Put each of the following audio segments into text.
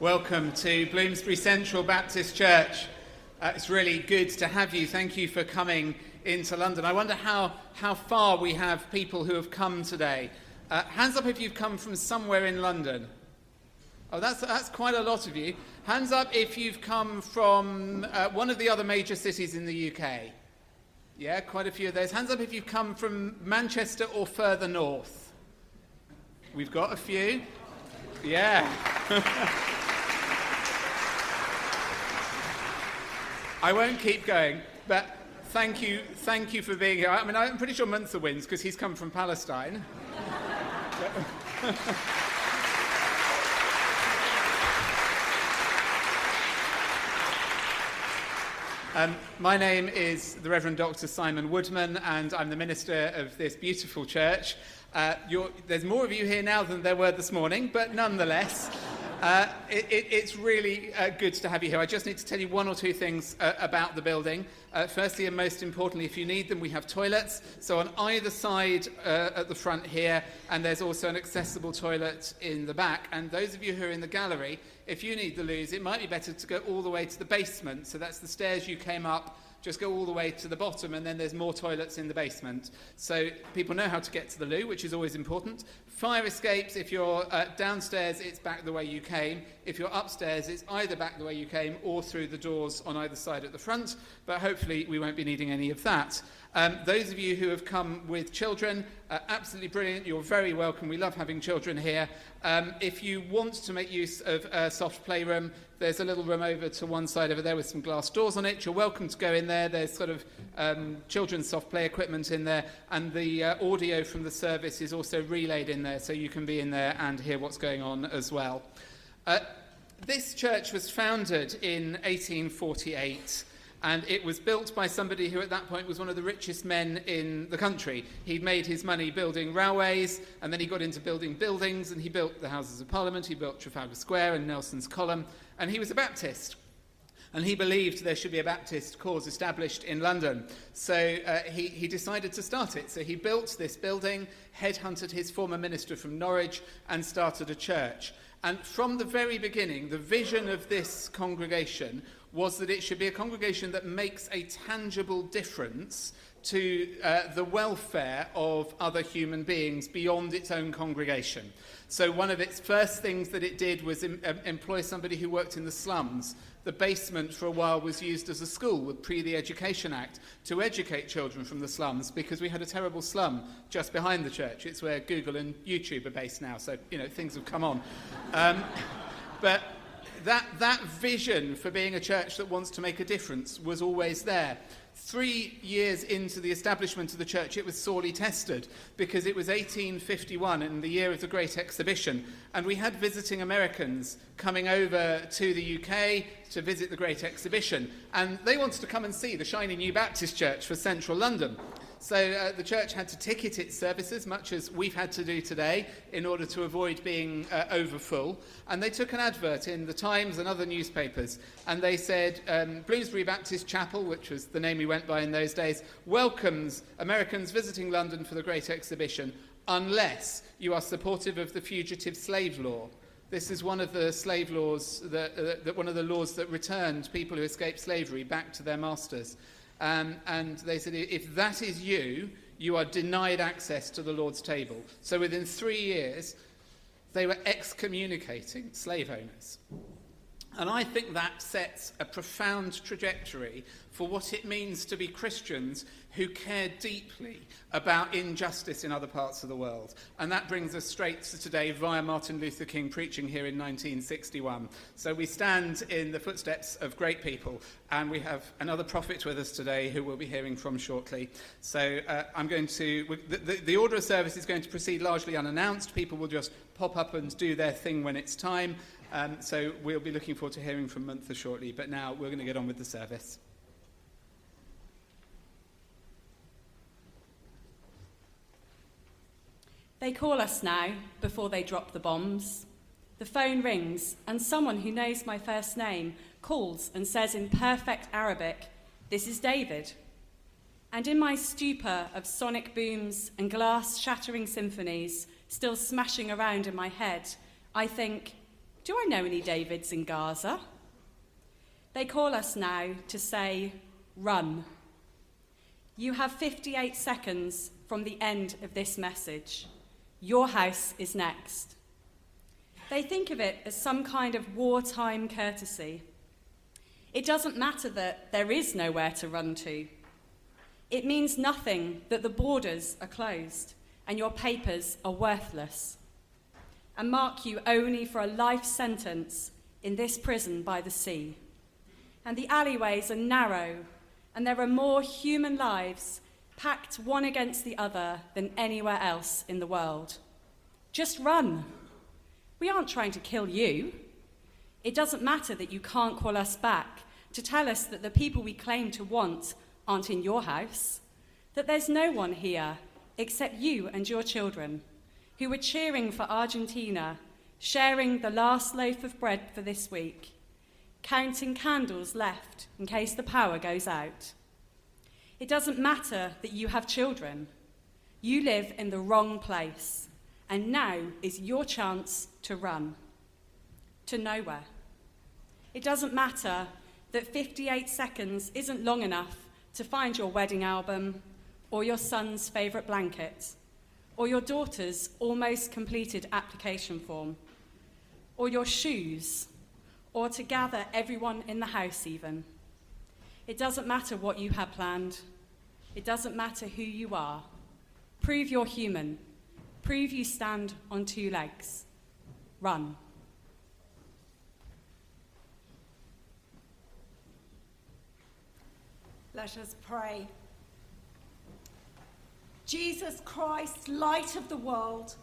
Welcome to Bloomsbury Central Baptist Church. Uh, it's really good to have you. Thank you for coming into London. I wonder how, how far we have people who have come today. Uh, hands up if you've come from somewhere in London. Oh, that's, that's quite a lot of you. Hands up if you've come from uh, one of the other major cities in the UK. Yeah, quite a few of those. Hands up if you've come from Manchester or further north. We've got a few. Yeah. I won't keep going, but thank you, thank you for being here. I mean, I'm pretty sure Munther wins because he's come from Palestine. Um, my name is the Reverend Dr. Simon Woodman, and I'm the minister of this beautiful church. Uh, there's more of you here now than there were this morning, but nonetheless, uh, it, it, it's really uh, good to have you here. I just need to tell you one or two things uh, about the building. Uh, firstly, and most importantly, if you need them, we have toilets. So on either side uh, at the front here, and there's also an accessible toilet in the back. And those of you who are in the gallery, if you need the loos, it might be better to go all the way to the basement. So that's the stairs you came up just go all the way to the bottom and then there's more toilets in the basement. So people know how to get to the loo, which is always important. Fire escapes, if you're uh, downstairs, it's back the way you came. If you're upstairs, it's either back the way you came or through the doors on either side at the front, but hopefully we won't be needing any of that. Um, those of you who have come with children, uh, absolutely brilliant. You're very welcome. We love having children here. Um, if you want to make use of a soft playroom, there's a little room over to one side over there with some glass doors on it. You're welcome to go in there. There's sort of um, children's soft play equipment in there, and the uh, audio from the service is also relayed in there, so you can be in there and hear what's going on as well. Uh, this church was founded in 1848 and it was built by somebody who at that point was one of the richest men in the country. He'd made his money building railways, and then he got into building buildings, and he built the Houses of Parliament, he built Trafalgar Square and Nelson's Column, and he was a Baptist. And he believed there should be a Baptist cause established in London. So uh, he, he decided to start it. So he built this building, headhunted his former minister from Norwich, and started a church. And from the very beginning, the vision of this congregation was that it should be a congregation that makes a tangible difference to uh, the welfare of other human beings beyond its own congregation. So, one of its first things that it did was em- employ somebody who worked in the slums. The basement for a while was used as a school with pre the Education Act to educate children from the slums because we had a terrible slum just behind the church. It's where Google and YouTube are based now, so you know things have come on. Um, but that, that vision for being a church that wants to make a difference was always there. Three years into the establishment of the church, it was sorely tested because it was 1851 in the year of the Great Exhibition, and we had visiting Americans coming over to the UK to visit the Great Exhibition, and they wanted to come and see the shiny new Baptist church for central London. So uh, the church had to ticket its services, much as we've had to do today, in order to avoid being uh, over full. And they took an advert in the Times and other newspapers, and they said um, Bloomsbury Baptist Chapel, which was the name we went by in those days, welcomes Americans visiting London for the Great Exhibition, unless you are supportive of the fugitive slave law. This is one of the slave laws, that, uh, that one of the laws that returned people who escaped slavery back to their masters. Um, and they said, if that is you, you are denied access to the Lord's table. So within three years, they were excommunicating slave owners. And I think that sets a profound trajectory for what it means to be Christians who care deeply about injustice in other parts of the world. And that brings us straight to today via Martin Luther King preaching here in 1961. So we stand in the footsteps of great people, and we have another prophet with us today who we'll be hearing from shortly. So uh, I'm going to, the, the, the order of service is going to proceed largely unannounced. People will just pop up and do their thing when it's time. Um, so we'll be looking forward to hearing from Munther shortly, but now we're going to get on with the service. They call us now before they drop the bombs. The phone rings, and someone who knows my first name calls and says in perfect Arabic, This is David. And in my stupor of sonic booms and glass shattering symphonies still smashing around in my head, I think, Do I know any Davids in Gaza? They call us now to say, run. You have 58 seconds from the end of this message. Your house is next. They think of it as some kind of wartime courtesy. It doesn't matter that there is nowhere to run to. It means nothing that the borders are closed and your papers are worthless and mark you only for a life sentence in this prison by the sea. And the alleyways are narrow, and there are more human lives packed one against the other than anywhere else in the world. Just run. We aren't trying to kill you. It doesn't matter that you can't call us back to tell us that the people we claim to want aren't in your house, that there's no one here except you and your children who were cheering for Argentina, sharing the last loaf of bread for this week, counting candles left in case the power goes out. It doesn't matter that you have children. You live in the wrong place, and now is your chance to run to nowhere. It doesn't matter that 58 seconds isn't long enough to find your wedding album or your son's favourite blanket or your daughter's almost completed application form, or your shoes, or to gather everyone in the house, even. It doesn't matter what you have planned, it doesn't matter who you are. Prove you're human, prove you stand on two legs. Run. Let us pray. Jesus Christ, light of the world,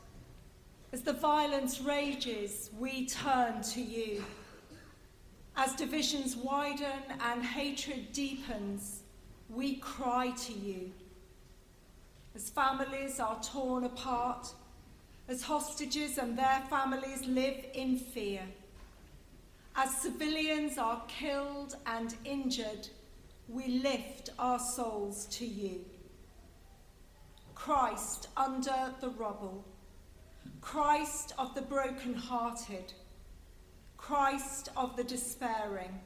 as the violence rages, we turn to you. As divisions widen and hatred deepens, we cry to you. As families are torn apart, as hostages and their families live in fear, as civilians are killed and injured, we lift our souls to you. Christ under the rubble, Christ of the broken-hearted, Christ of the despairing.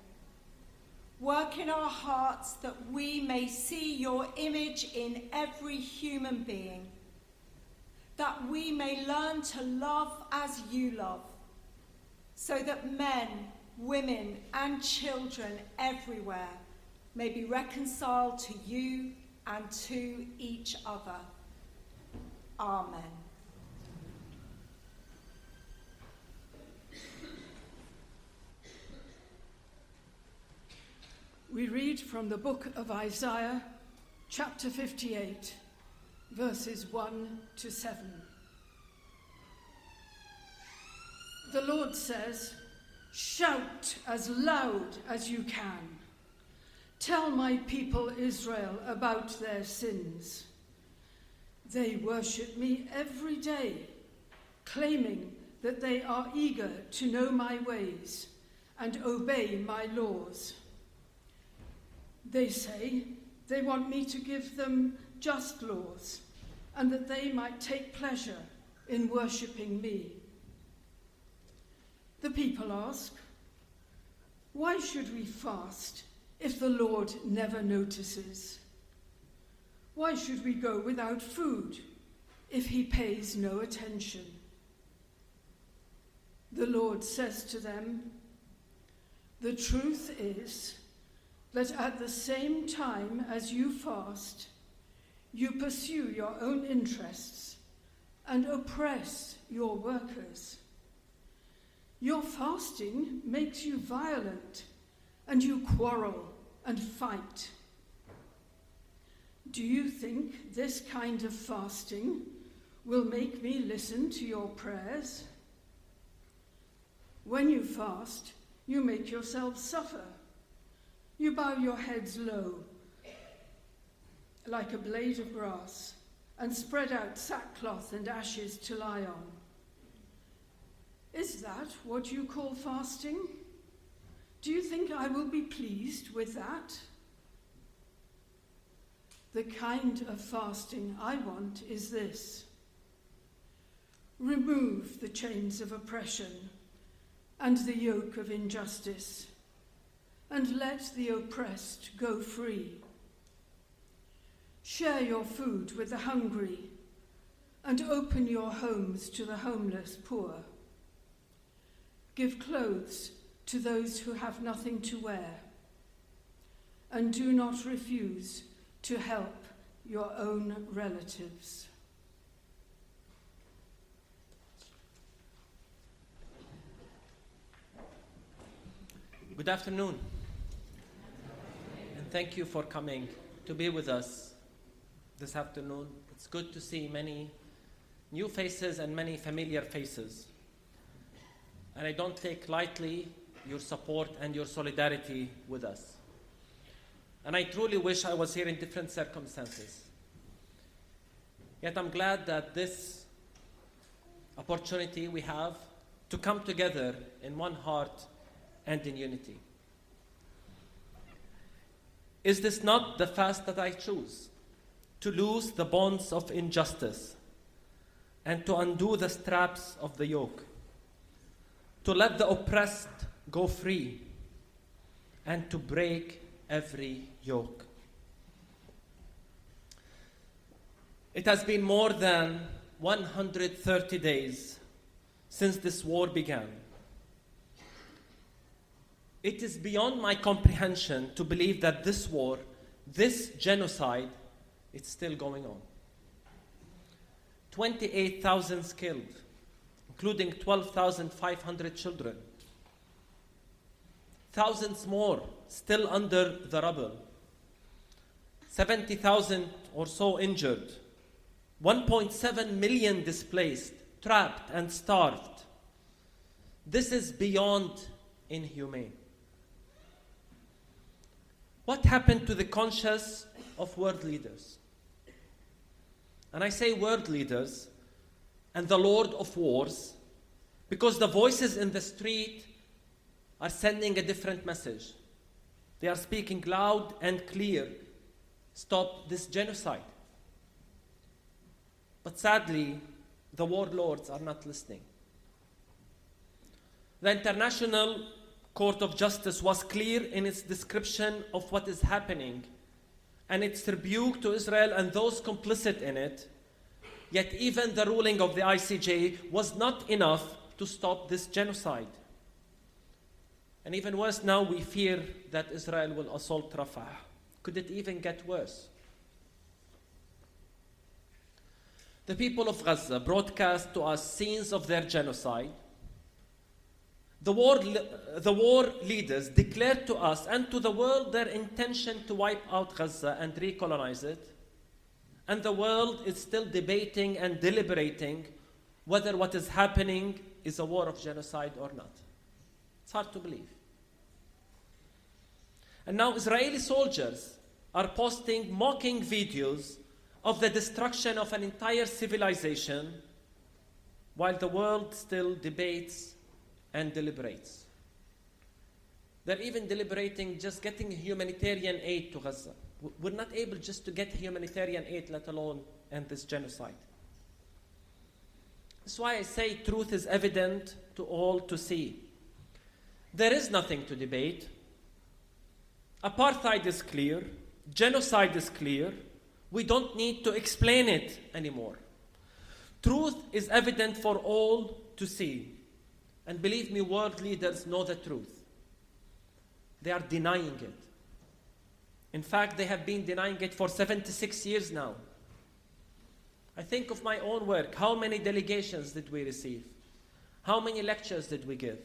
Work in our hearts that we may see your image in every human being, that we may learn to love as you love, so that men, women, and children everywhere may be reconciled to you and to each other. Amen. We read from the book of Isaiah, chapter 58, verses 1 to 7. The Lord says, Shout as loud as you can. Tell my people Israel about their sins. They worship me every day, claiming that they are eager to know my ways and obey my laws. They say they want me to give them just laws and that they might take pleasure in worshipping me. The people ask, Why should we fast if the Lord never notices? Why should we go without food if he pays no attention? The Lord says to them, The truth is that at the same time as you fast, you pursue your own interests and oppress your workers. Your fasting makes you violent, and you quarrel and fight. Do you think this kind of fasting will make me listen to your prayers? When you fast, you make yourselves suffer. You bow your heads low like a blade of grass and spread out sackcloth and ashes to lie on. Is that what you call fasting? Do you think I will be pleased with that? The kind of fasting I want is this remove the chains of oppression, and the yoke of injustice, and let the oppressed go free. Share your food with the hungry, and open your homes to the homeless poor. Give clothes to those who have nothing to wear, and do not refuse to help your own relatives. Good afternoon. Thank you for coming to be with us this afternoon. It's good to see many new faces and many familiar faces. And I don't take lightly your support and your solidarity with us. And I truly wish I was here in different circumstances. Yet I'm glad that this opportunity we have to come together in one heart and in unity. Is this not the fast that I choose? To loose the bonds of injustice and to undo the straps of the yoke, to let the oppressed go free and to break every yoke. It has been more than 130 days since this war began. It is beyond my comprehension to believe that this war, this genocide, is still going on. 28,000 killed, including 12,500 children. Thousands more still under the rubble. 70,000 or so injured. 1.7 million displaced, trapped, and starved. This is beyond inhumane. What happened to the conscience of world leaders? And I say world leaders and the Lord of wars because the voices in the street are sending a different message. They are speaking loud and clear stop this genocide. But sadly, the warlords are not listening. The International Court of Justice was clear in its description of what is happening and its rebuke to Israel and those complicit in it. Yet, even the ruling of the ICJ was not enough to stop this genocide. And even worse, now we fear that Israel will assault Rafah. Could it even get worse? The people of Gaza broadcast to us scenes of their genocide. The war, the war leaders declared to us and to the world their intention to wipe out Gaza and recolonize it. And the world is still debating and deliberating whether what is happening is a war of genocide or not. It's hard to believe. And now Israeli soldiers are posting mocking videos of the destruction of an entire civilization while the world still debates and deliberates. They're even deliberating just getting humanitarian aid to Gaza. We're not able just to get humanitarian aid, let alone end this genocide. That's why I say truth is evident to all to see. There is nothing to debate. Apartheid is clear, genocide is clear, we don't need to explain it anymore. Truth is evident for all to see. And believe me, world leaders know the truth. They are denying it. In fact, they have been denying it for 76 years now. I think of my own work. How many delegations did we receive? How many lectures did we give?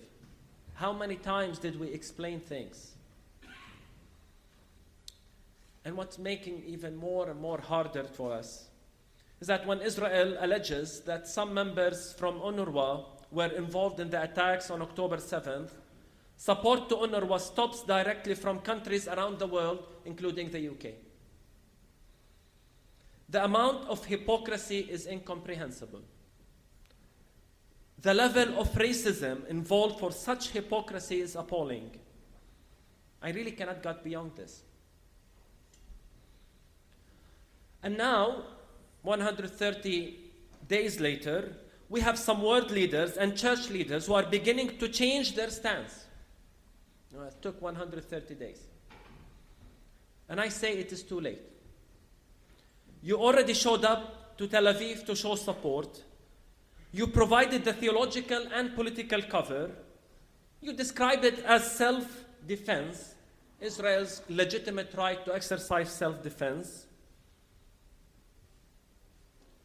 How many times did we explain things? And what's making even more and more harder for us is that when Israel alleges that some members from UNRWA were involved in the attacks on October 7th, support to UNRWA was stops directly from countries around the world, including the UK. The amount of hypocrisy is incomprehensible. The level of racism involved for such hypocrisy is appalling. I really cannot get beyond this. And now, 130 days later, we have some world leaders and church leaders who are beginning to change their stance. It took 130 days. And I say it is too late. You already showed up to Tel Aviv to show support. You provided the theological and political cover. You described it as self defense, Israel's legitimate right to exercise self defense.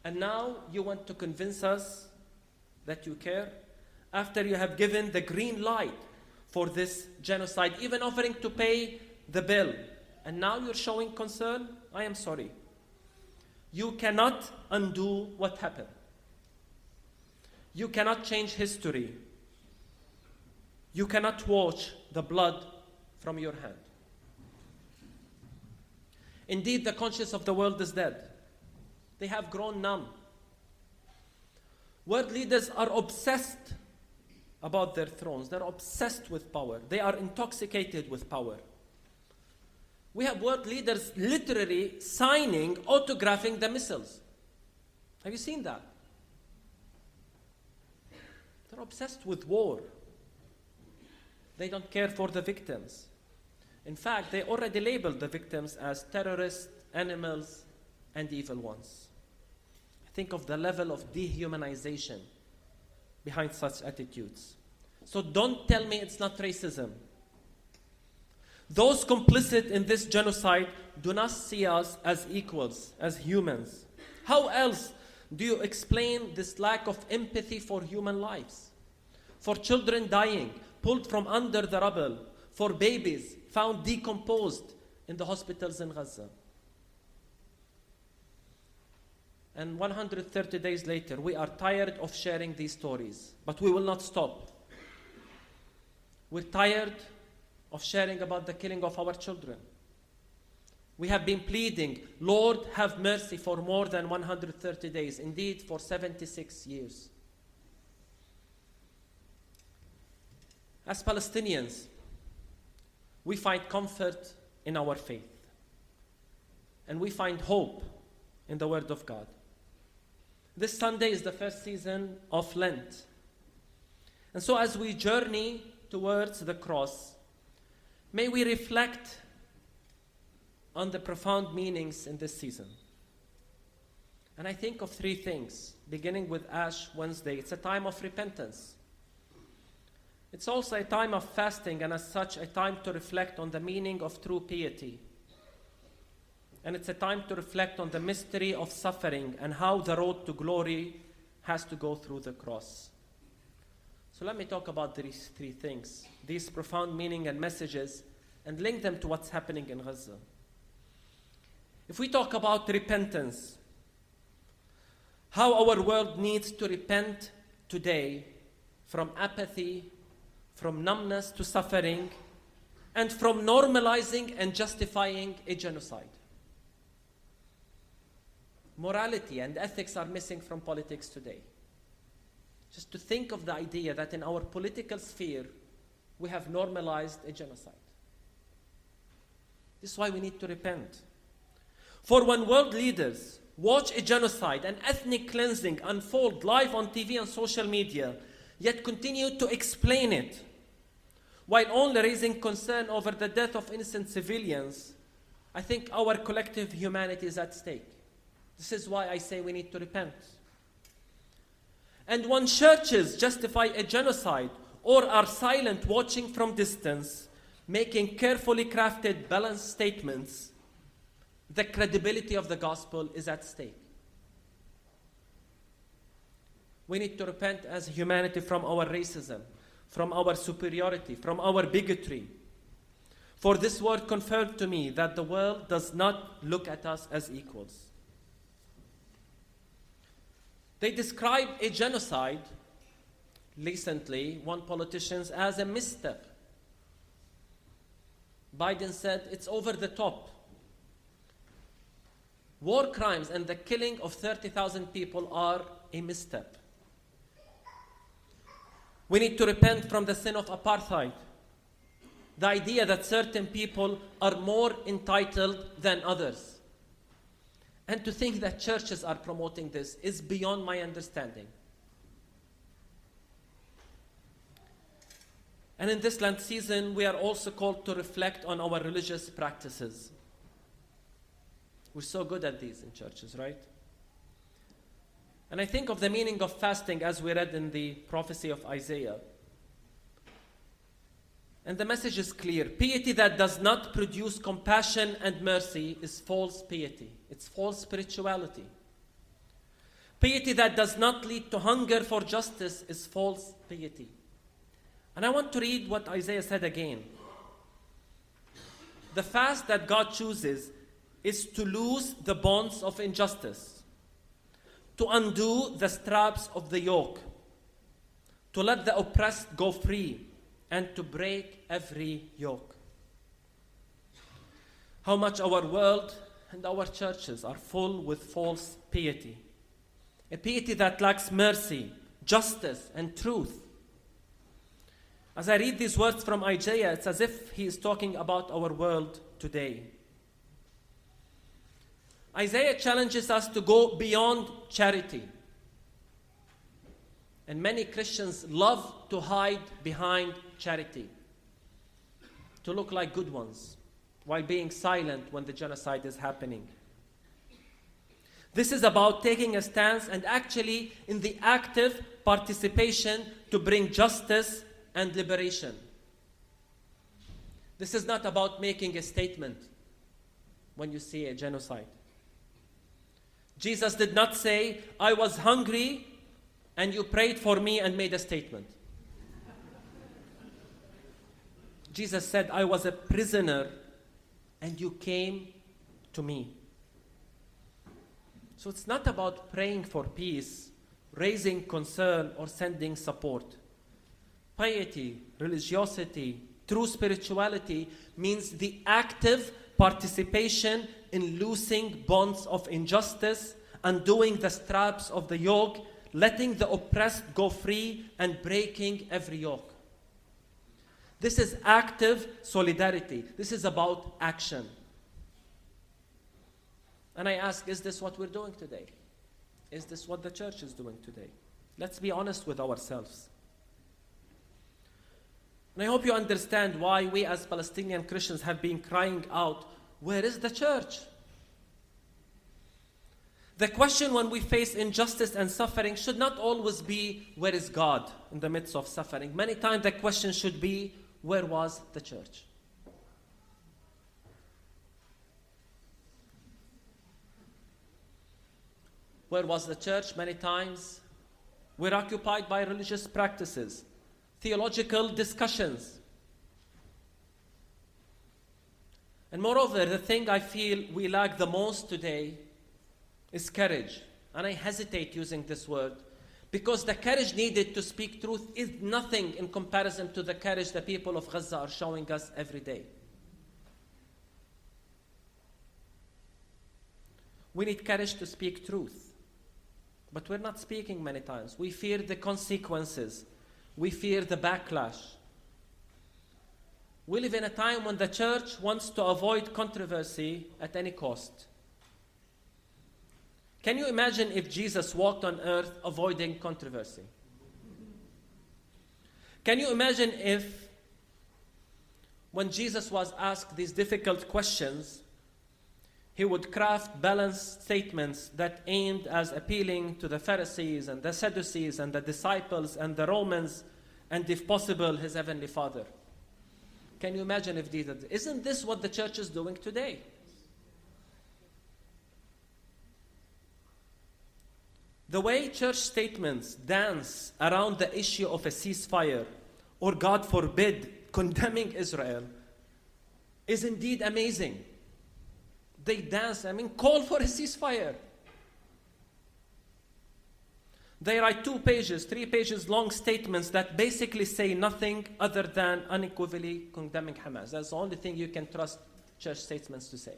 And now you want to convince us that you care after you have given the green light for this genocide, even offering to pay the bill. And now you're showing concern? I am sorry. You cannot undo what happened. You cannot change history. You cannot wash the blood from your hand. Indeed, the conscience of the world is dead. They have grown numb. World leaders are obsessed about their thrones. They're obsessed with power. They are intoxicated with power. We have world leaders literally signing, autographing the missiles. Have you seen that? They're obsessed with war. They don't care for the victims. In fact, they already labeled the victims as terrorists, animals, and evil ones. Think of the level of dehumanization behind such attitudes. So don't tell me it's not racism. Those complicit in this genocide do not see us as equals, as humans. How else do you explain this lack of empathy for human lives? For children dying, pulled from under the rubble, for babies found decomposed in the hospitals in Gaza. And 130 days later, we are tired of sharing these stories, but we will not stop. We're tired of sharing about the killing of our children. We have been pleading, Lord, have mercy for more than 130 days, indeed, for 76 years. As Palestinians, we find comfort in our faith, and we find hope in the Word of God. This Sunday is the first season of Lent. And so, as we journey towards the cross, may we reflect on the profound meanings in this season. And I think of three things, beginning with Ash Wednesday. It's a time of repentance. It's also a time of fasting, and as such, a time to reflect on the meaning of true piety. And it's a time to reflect on the mystery of suffering and how the road to glory has to go through the cross. So let me talk about these three things, these profound meaning and messages, and link them to what's happening in Gaza. If we talk about repentance, how our world needs to repent today from apathy, from numbness to suffering, and from normalizing and justifying a genocide. Morality and ethics are missing from politics today. Just to think of the idea that in our political sphere, we have normalized a genocide. This is why we need to repent. For when world leaders watch a genocide and ethnic cleansing unfold live on TV and social media, yet continue to explain it, while only raising concern over the death of innocent civilians, I think our collective humanity is at stake. This is why I say we need to repent. And when churches justify a genocide or are silent watching from distance, making carefully crafted, balanced statements, the credibility of the gospel is at stake. We need to repent as humanity from our racism, from our superiority, from our bigotry. For this word confirmed to me that the world does not look at us as equals. They describe a genocide recently, one politician, as a misstep. Biden said it's over the top. War crimes and the killing of 30,000 people are a misstep. We need to repent from the sin of apartheid. The idea that certain people are more entitled than others. And to think that churches are promoting this is beyond my understanding. And in this Lent season, we are also called to reflect on our religious practices. We're so good at these in churches, right? And I think of the meaning of fasting as we read in the prophecy of Isaiah. And the message is clear piety that does not produce compassion and mercy is false piety it's false spirituality. Piety that does not lead to hunger for justice is false piety. And I want to read what Isaiah said again. The fast that God chooses is to loose the bonds of injustice, to undo the straps of the yoke, to let the oppressed go free, and to break every yoke. How much our world and our churches are full with false piety a piety that lacks mercy, justice, and truth. As I read these words from Isaiah, it's as if he is talking about our world today. Isaiah challenges us to go beyond charity. And many Christians love to hide behind charity, to look like good ones, while being silent when the genocide is happening. This is about taking a stance and actually in the active participation to bring justice and liberation. This is not about making a statement when you see a genocide. Jesus did not say, I was hungry and you prayed for me and made a statement. Jesus said, I was a prisoner and you came to me. So it's not about praying for peace, raising concern, or sending support. Piety, religiosity, true spirituality means the active participation in loosing bonds of injustice, undoing the straps of the yoke, letting the oppressed go free, and breaking every yoke. This is active solidarity. This is about action. And I ask, is this what we're doing today? Is this what the church is doing today? Let's be honest with ourselves. And I hope you understand why we as Palestinian Christians have been crying out, Where is the church? The question when we face injustice and suffering should not always be, Where is God in the midst of suffering? Many times the question should be, Where was the church? Where was the church? Many times we're occupied by religious practices, theological discussions. And moreover, the thing I feel we lack the most today is courage. And I hesitate using this word because the courage needed to speak truth is nothing in comparison to the courage the people of Gaza are showing us every day. We need courage to speak truth. But we're not speaking many times. We fear the consequences, we fear the backlash. We live in a time when the church wants to avoid controversy at any cost. Can you imagine if Jesus walked on earth avoiding controversy? Can you imagine if, when Jesus was asked these difficult questions, he would craft balanced statements that aimed as appealing to the Pharisees and the Sadducees and the disciples and the Romans and, if possible, his heavenly Father. Can you imagine if these isn't this what the church is doing today? The way church statements dance around the issue of a ceasefire or, God forbid, condemning Israel is indeed amazing. They dance, I mean, call for a ceasefire. They write two pages, three pages long statements that basically say nothing other than unequivocally condemning Hamas. That's the only thing you can trust church statements to say.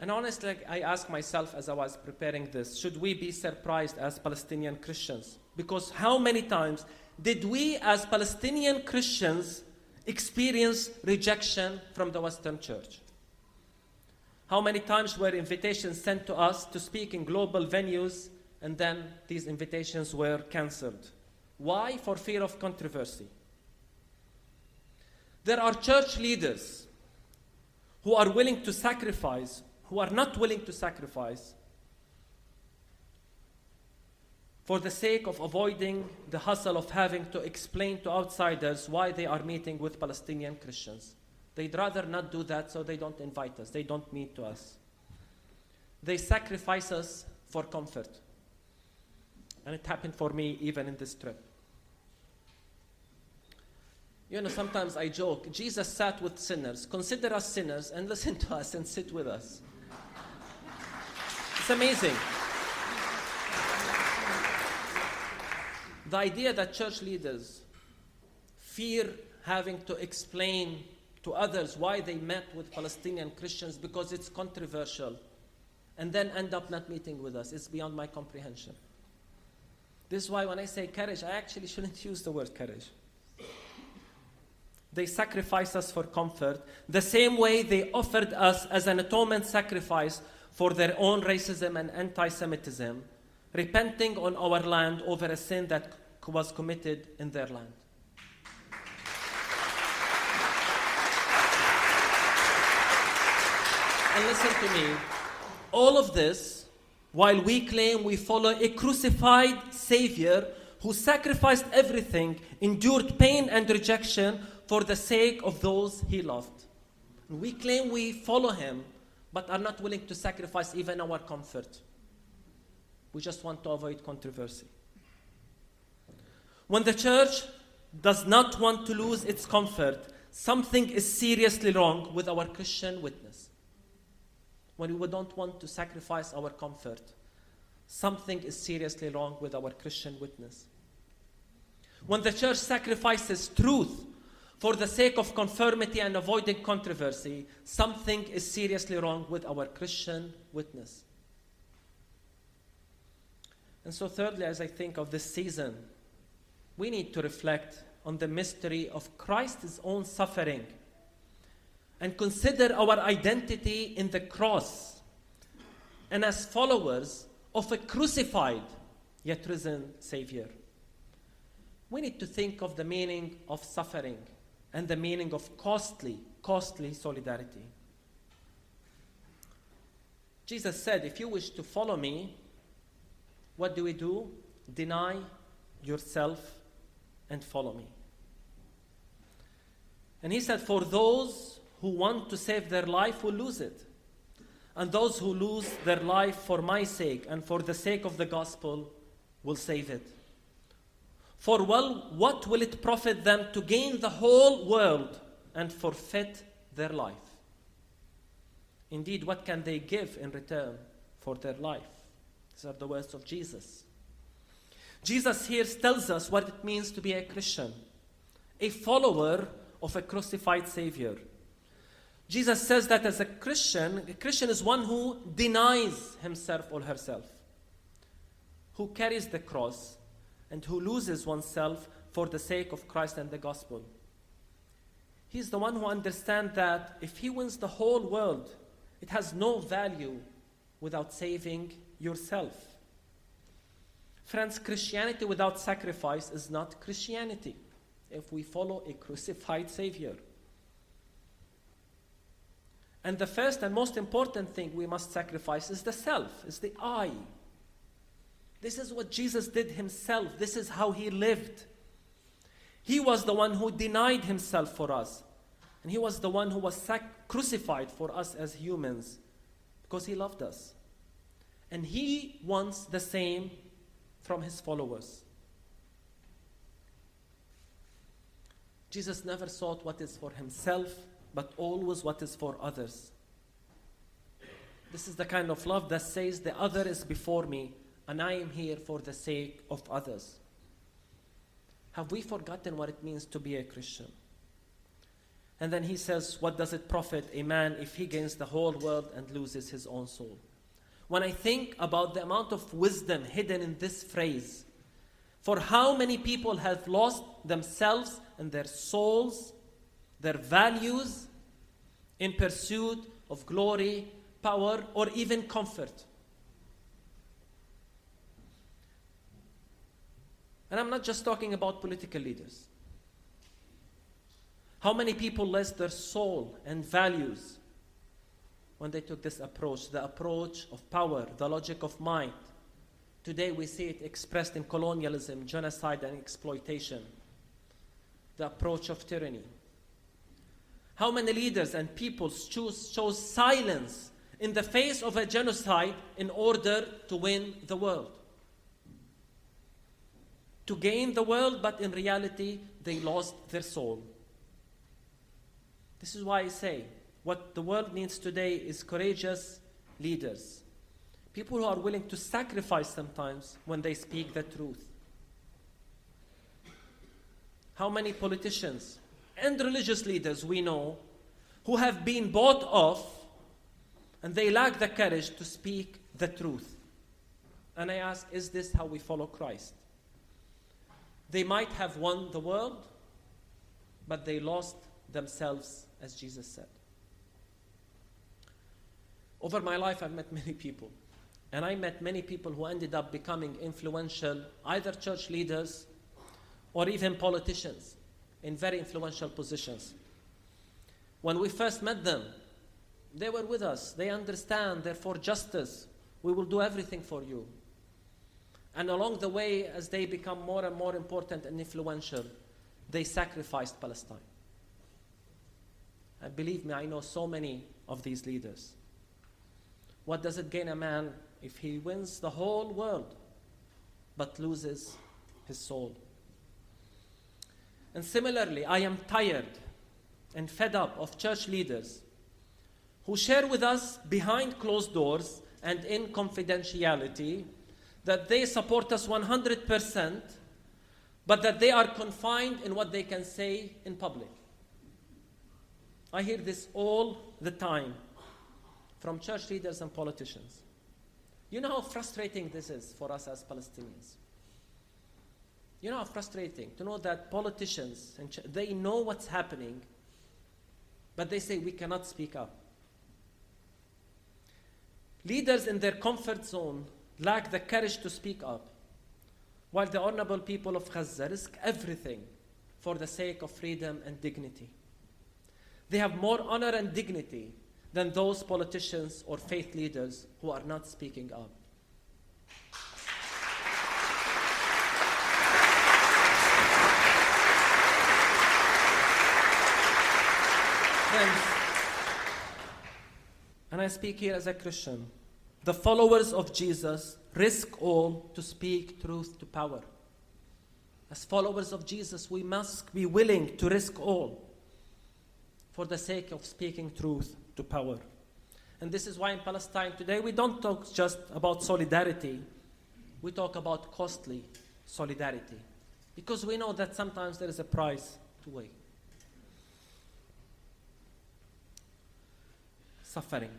And honestly, I ask myself as I was preparing this should we be surprised as Palestinian Christians? Because how many times did we as Palestinian Christians experience rejection from the Western Church? How many times were invitations sent to us to speak in global venues and then these invitations were cancelled Why? For fear of controversy. There are church leaders who are willing to sacrifice, who are not willing to sacrifice for the sake of avoiding the hustle of having to explain to outsiders why they are meeting with Palestinian Christians. They'd rather not do that so they don't invite us, they don't meet to us. They sacrifice us for comfort. And it happened for me even in this trip. You know, sometimes I joke Jesus sat with sinners. Consider us sinners and listen to us and sit with us. It's amazing. The idea that church leaders fear having to explain to others why they met with Palestinian Christians because it's controversial and then end up not meeting with us is beyond my comprehension. This is why when I say courage, I actually shouldn't use the word courage. They sacrifice us for comfort, the same way they offered us as an atonement sacrifice for their own racism and anti Semitism, repenting on our land over a sin that was committed in their land. And listen to me all of this while we claim we follow a crucified Savior who sacrificed everything, endured pain and rejection for the sake of those he loved. We claim we follow him, but are not willing to sacrifice even our comfort. We just want to avoid controversy. When the church does not want to lose its comfort, something is seriously wrong with our Christian witness. When we don't want to sacrifice our comfort, something is seriously wrong with our Christian witness. When the church sacrifices truth for the sake of conformity and avoiding controversy, something is seriously wrong with our Christian witness. And so, thirdly, as I think of this season, we need to reflect on the mystery of Christ's own suffering and consider our identity in the cross and as followers of a crucified yet risen Savior. We need to think of the meaning of suffering and the meaning of costly, costly solidarity. Jesus said, If you wish to follow me, what do we do? Deny yourself and follow me. And he said, For those who want to save their life will lose it. And those who lose their life for my sake and for the sake of the gospel will save it. For well, what will it profit them to gain the whole world and forfeit their life? Indeed, what can they give in return for their life? These are the words of Jesus. Jesus here tells us what it means to be a Christian, a follower of a crucified Savior. Jesus says that as a Christian, a Christian is one who denies himself or herself, who carries the cross, and who loses oneself for the sake of Christ and the gospel. He's the one who understands that if he wins the whole world, it has no value without saving yourself. Friends, Christianity without sacrifice is not Christianity if we follow a crucified Savior. And the first and most important thing we must sacrifice is the self, is the I. This is what Jesus did himself. This is how he lived. He was the one who denied himself for us. And he was the one who was sac- crucified for us as humans because he loved us. And he wants the same from his followers. Jesus never sought what is for himself, but always what is for others. This is the kind of love that says, The other is before me, and I am here for the sake of others. Have we forgotten what it means to be a Christian? And then he says, What does it profit a man if he gains the whole world and loses his own soul? When I think about the amount of wisdom hidden in this phrase, for how many people have lost themselves and their souls, their values, in pursuit of glory, power, or even comfort? And I'm not just talking about political leaders. How many people lost their soul and values when they took this approach the approach of power, the logic of might? Today we see it expressed in colonialism, genocide, and exploitation, the approach of tyranny. How many leaders and peoples choose, chose silence in the face of a genocide in order to win the world? To gain the world, but in reality, they lost their soul. This is why I say what the world needs today is courageous leaders. People who are willing to sacrifice sometimes when they speak the truth. How many politicians and religious leaders we know who have been bought off and they lack the courage to speak the truth? And I ask, is this how we follow Christ? They might have won the world, but they lost themselves as Jesus said. Over my life, I've met many people. And I met many people who ended up becoming influential, either church leaders or even politicians in very influential positions. When we first met them, they were with us. They understand, they're for justice. We will do everything for you. And along the way, as they become more and more important and influential, they sacrificed Palestine. And believe me, I know so many of these leaders. What does it gain a man if he wins the whole world but loses his soul? And similarly, I am tired and fed up of church leaders who share with us behind closed doors and in confidentiality that they support us 100%, but that they are confined in what they can say in public. I hear this all the time from church leaders and politicians. You know how frustrating this is for us as Palestinians. You know how frustrating to know that politicians and ch- they know what's happening, but they say we cannot speak up. Leaders in their comfort zone lack the courage to speak up, while the honorable people of Gaza risk everything for the sake of freedom and dignity. They have more honor and dignity than those politicians or faith leaders who are not speaking up. Friends, and I speak here as a Christian, the followers of Jesus risk all to speak truth to power. As followers of Jesus, we must be willing to risk all for the sake of speaking truth to power. And this is why in Palestine today we don't talk just about solidarity, we talk about costly solidarity. Because we know that sometimes there is a price to pay. Suffering.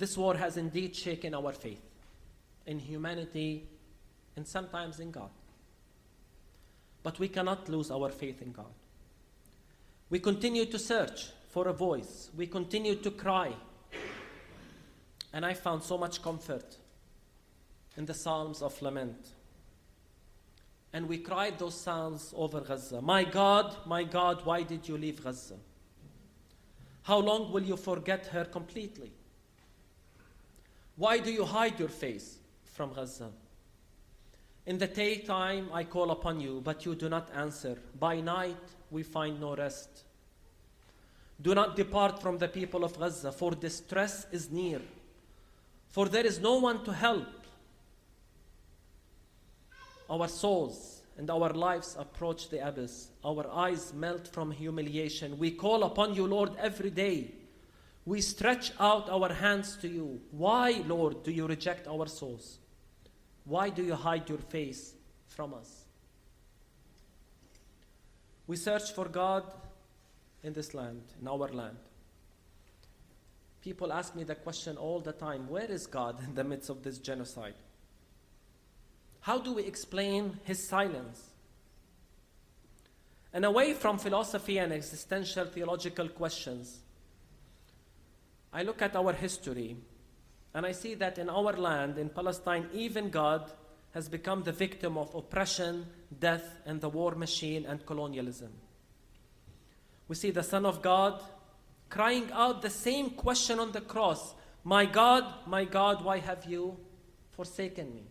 This war has indeed shaken our faith in humanity and sometimes in God. But we cannot lose our faith in God. We continue to search for a voice. We continue to cry. And I found so much comfort in the Psalms of Lament. And we cried those psalms over Gaza. My God, my God, why did you leave Gaza? How long will you forget her completely? Why do you hide your face from Gaza? In the daytime I call upon you, but you do not answer. By night we find no rest. Do not depart from the people of Gaza, for distress is near, for there is no one to help. Our souls and our lives approach the abyss. Our eyes melt from humiliation. We call upon you, Lord, every day. We stretch out our hands to you. Why, Lord, do you reject our souls? Why do you hide your face from us? We search for God in this land, in our land. People ask me the question all the time where is God in the midst of this genocide? How do we explain his silence? And away from philosophy and existential theological questions, I look at our history and I see that in our land, in Palestine, even God has become the victim of oppression, death, and the war machine and colonialism. We see the Son of God crying out the same question on the cross My God, my God, why have you forsaken me?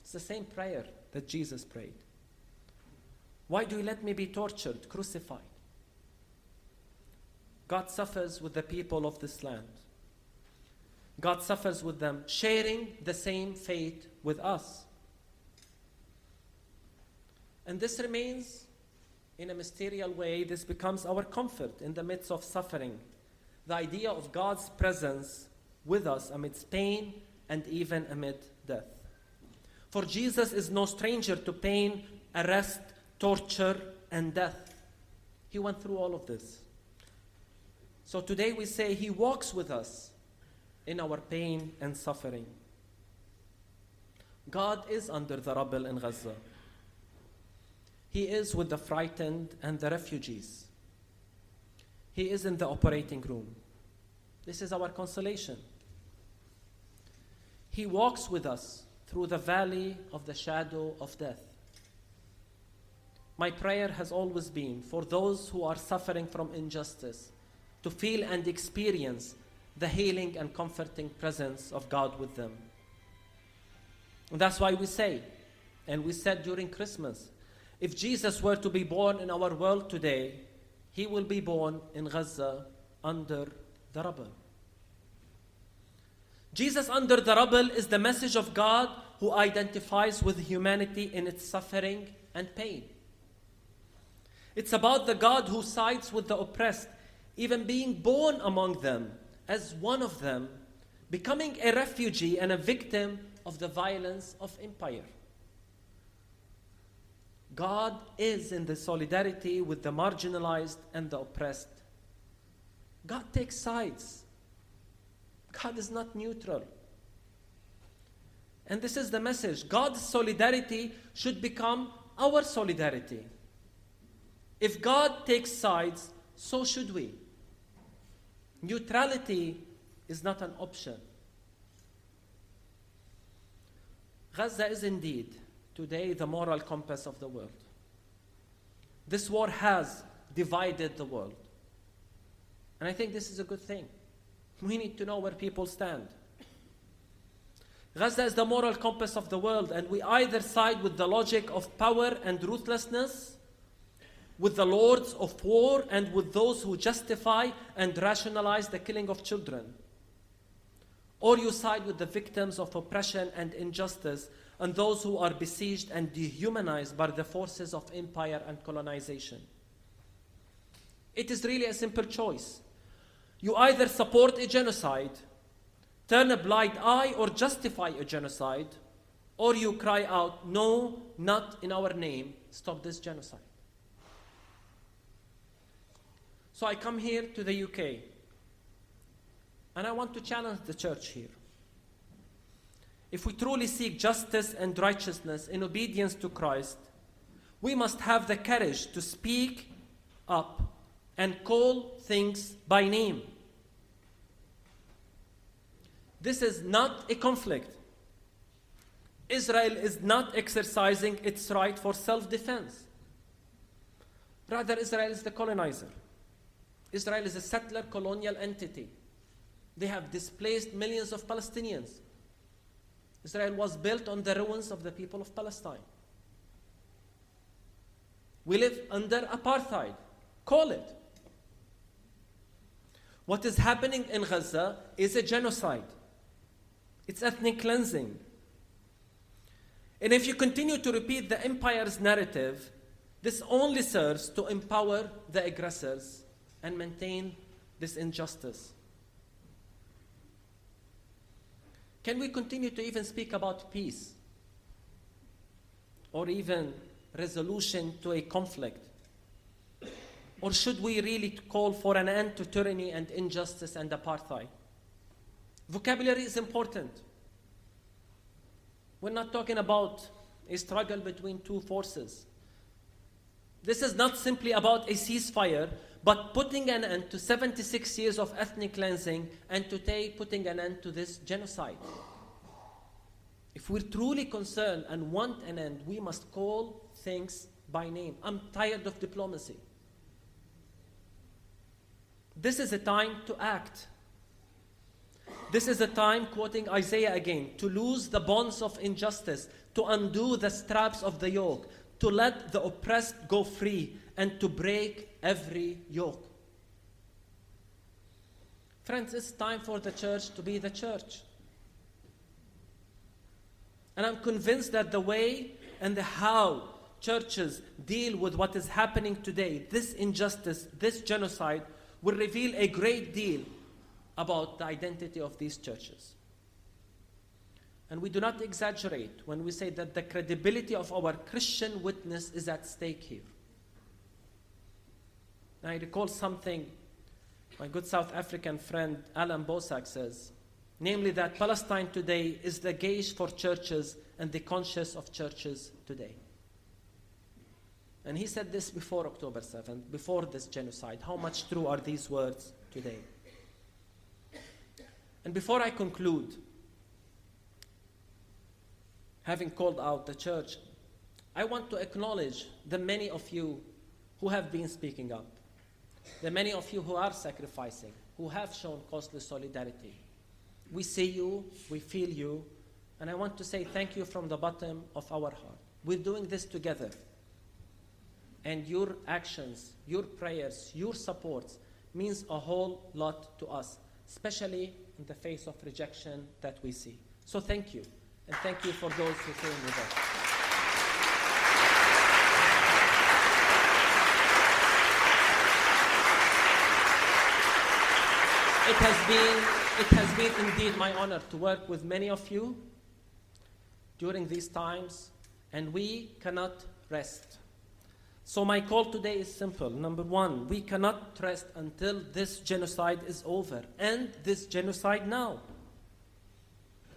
It's the same prayer that Jesus prayed. Why do you let me be tortured, crucified? God suffers with the people of this land. God suffers with them, sharing the same fate with us. And this remains in a mysterious way, this becomes our comfort in the midst of suffering. The idea of God's presence with us amidst pain and even amid death. For Jesus is no stranger to pain, arrest, torture, and death. He went through all of this. So today we say He walks with us in our pain and suffering. God is under the rubble in Gaza. He is with the frightened and the refugees. He is in the operating room. This is our consolation. He walks with us through the valley of the shadow of death. My prayer has always been for those who are suffering from injustice to feel and experience the healing and comforting presence of God with them. And that's why we say, and we said during Christmas, if Jesus were to be born in our world today, he will be born in Gaza under the rubble. Jesus under the rubble is the message of God who identifies with humanity in its suffering and pain. It's about the God who sides with the oppressed, even being born among them as one of them, becoming a refugee and a victim of the violence of empire. God is in the solidarity with the marginalized and the oppressed. God takes sides. God is not neutral. And this is the message God's solidarity should become our solidarity. If God takes sides, so should we. Neutrality is not an option. Gaza is indeed today the moral compass of the world. This war has divided the world. And I think this is a good thing. We need to know where people stand. Gaza is the moral compass of the world, and we either side with the logic of power and ruthlessness, with the lords of war, and with those who justify and rationalize the killing of children. Or you side with the victims of oppression and injustice and those who are besieged and dehumanized by the forces of empire and colonization. It is really a simple choice. You either support a genocide, turn a blind eye, or justify a genocide, or you cry out, No, not in our name, stop this genocide. So I come here to the UK, and I want to challenge the church here. If we truly seek justice and righteousness in obedience to Christ, we must have the courage to speak up and call things by name. This is not a conflict. Israel is not exercising its right for self defense. Rather, Israel is the colonizer. Israel is a settler colonial entity. They have displaced millions of Palestinians. Israel was built on the ruins of the people of Palestine. We live under apartheid. Call it. What is happening in Gaza is a genocide. It's ethnic cleansing. And if you continue to repeat the empire's narrative, this only serves to empower the aggressors and maintain this injustice. Can we continue to even speak about peace or even resolution to a conflict? Or should we really call for an end to tyranny and injustice and apartheid? Vocabulary is important. We're not talking about a struggle between two forces. This is not simply about a ceasefire, but putting an end to 76 years of ethnic cleansing and today putting an end to this genocide. if we're truly concerned and want an end, we must call things by name. I'm tired of diplomacy. This is a time to act. This is a time, quoting Isaiah again, to loose the bonds of injustice, to undo the straps of the yoke, to let the oppressed go free, and to break every yoke. Friends, it's time for the church to be the church. And I'm convinced that the way and the how churches deal with what is happening today, this injustice, this genocide, will reveal a great deal about the identity of these churches. And we do not exaggerate when we say that the credibility of our Christian witness is at stake here. And I recall something my good South African friend Allan Boesak says, namely that Palestine today is the gauge for churches and the conscience of churches today. And he said this before October 7th, before this genocide. How much true are these words today? And before I conclude, having called out the church, I want to acknowledge the many of you who have been speaking up, the many of you who are sacrificing, who have shown costly solidarity. We see you, we feel you, and I want to say thank you from the bottom of our heart. We're doing this together. And your actions, your prayers, your supports means a whole lot to us, especially in the face of rejection that we see. So thank you. And thank you for those who came with us. It has been, it has been indeed my honor to work with many of you during these times, and we cannot rest. So, my call today is simple. Number one, we cannot rest until this genocide is over. End this genocide now.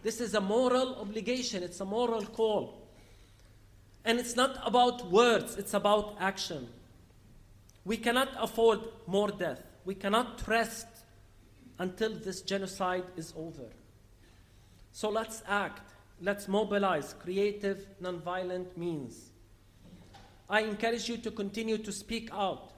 This is a moral obligation, it's a moral call. And it's not about words, it's about action. We cannot afford more death. We cannot rest until this genocide is over. So let's act. Let's mobilize creative, nonviolent means. I encourage you to continue to speak out,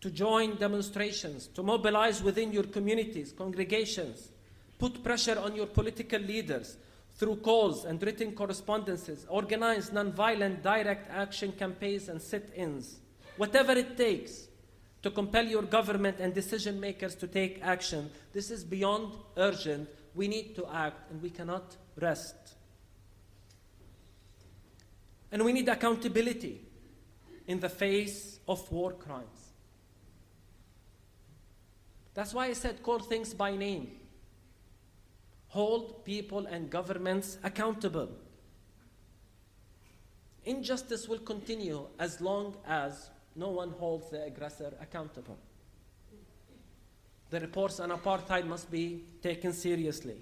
to join demonstrations, to mobilize within your communities, congregations, put pressure on your political leaders through calls and written correspondences, organize nonviolent direct action campaigns and sit ins. Whatever it takes to compel your government and decision makers to take action. This is beyond urgent. We need to act and we cannot rest. And we need accountability in the face of war crimes. That's why I said call things by name. Hold people and governments accountable. Injustice will continue as long as no one holds the aggressor accountable. The reports on apartheid must be taken seriously.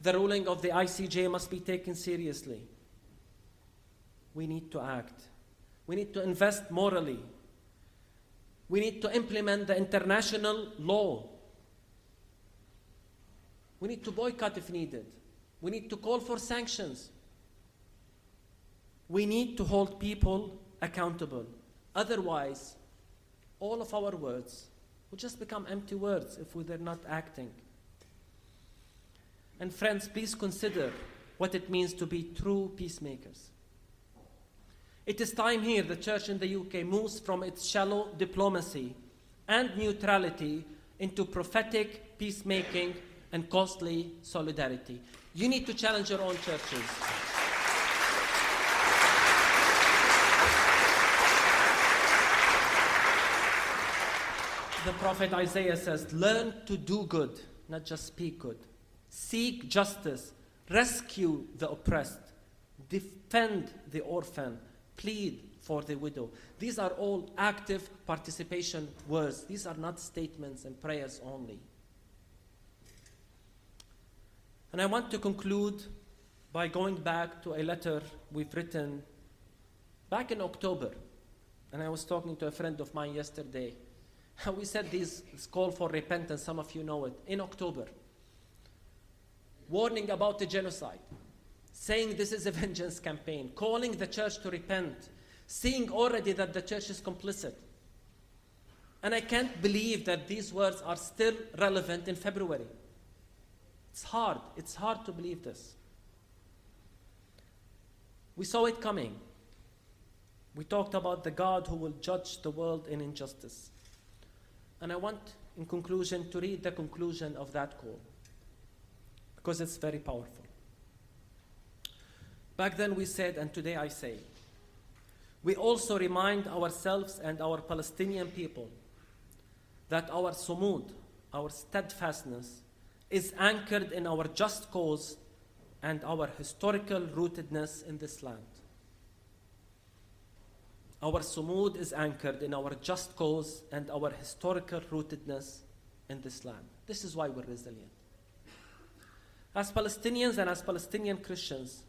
The ruling of the ICJ must be taken seriously. We need to act. We need to invest morally. We need to implement the international law. We need to boycott if needed. We need to call for sanctions. We need to hold people accountable. Otherwise, all of our words will just become empty words if we're not acting. And friends, please consider what it means to be true peacemakers. It is time here the church in the UK moves from its shallow diplomacy and neutrality into prophetic peacemaking and costly solidarity. You need to challenge your own churches. The prophet Isaiah says, Learn to do good, not just speak good. Seek justice, rescue the oppressed, defend the orphan, plead for the widow. These are all active participation words. These are not statements and prayers only. And I want to conclude by going back to a letter we've written back in October. And I was talking to a friend of mine yesterday. We said this, call for repentance, some of you know it, in October. Warning about the genocide. saying this is a vengeance campaign, calling the church to repent, seeing already that the church is complicit. And I can't believe that these words are still relevant in February. It's hard. It's hard to believe this. We saw it coming. We talked about the God who will judge the world in injustice. And I want, in conclusion, to read the conclusion of that call because it's very powerful. Back then we said, and today I say, we also remind ourselves and our Palestinian people that our sumud, our steadfastness, is anchored in our just cause and our historical rootedness in this land. Our sumud is anchored in our just cause and our historical rootedness in this land. This is why we're resilient. As Palestinians and as Palestinian Christians,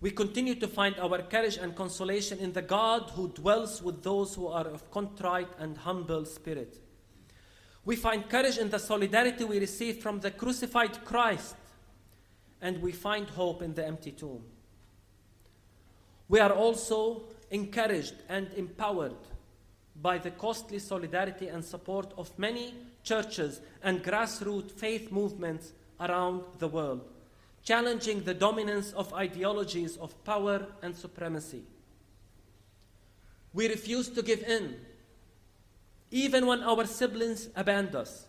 we continue to find our courage and consolation in the God who dwells with those who are of contrite and humble spirit. We find courage in the solidarity we receive from the crucified Christ, and we find hope in the empty tomb. We are also encouraged and empowered by the costly solidarity and support of many churches and grassroots faith movements around the world challenging the dominance of ideologies of power and supremacy. We refuse to give in, even when our siblings abandon us.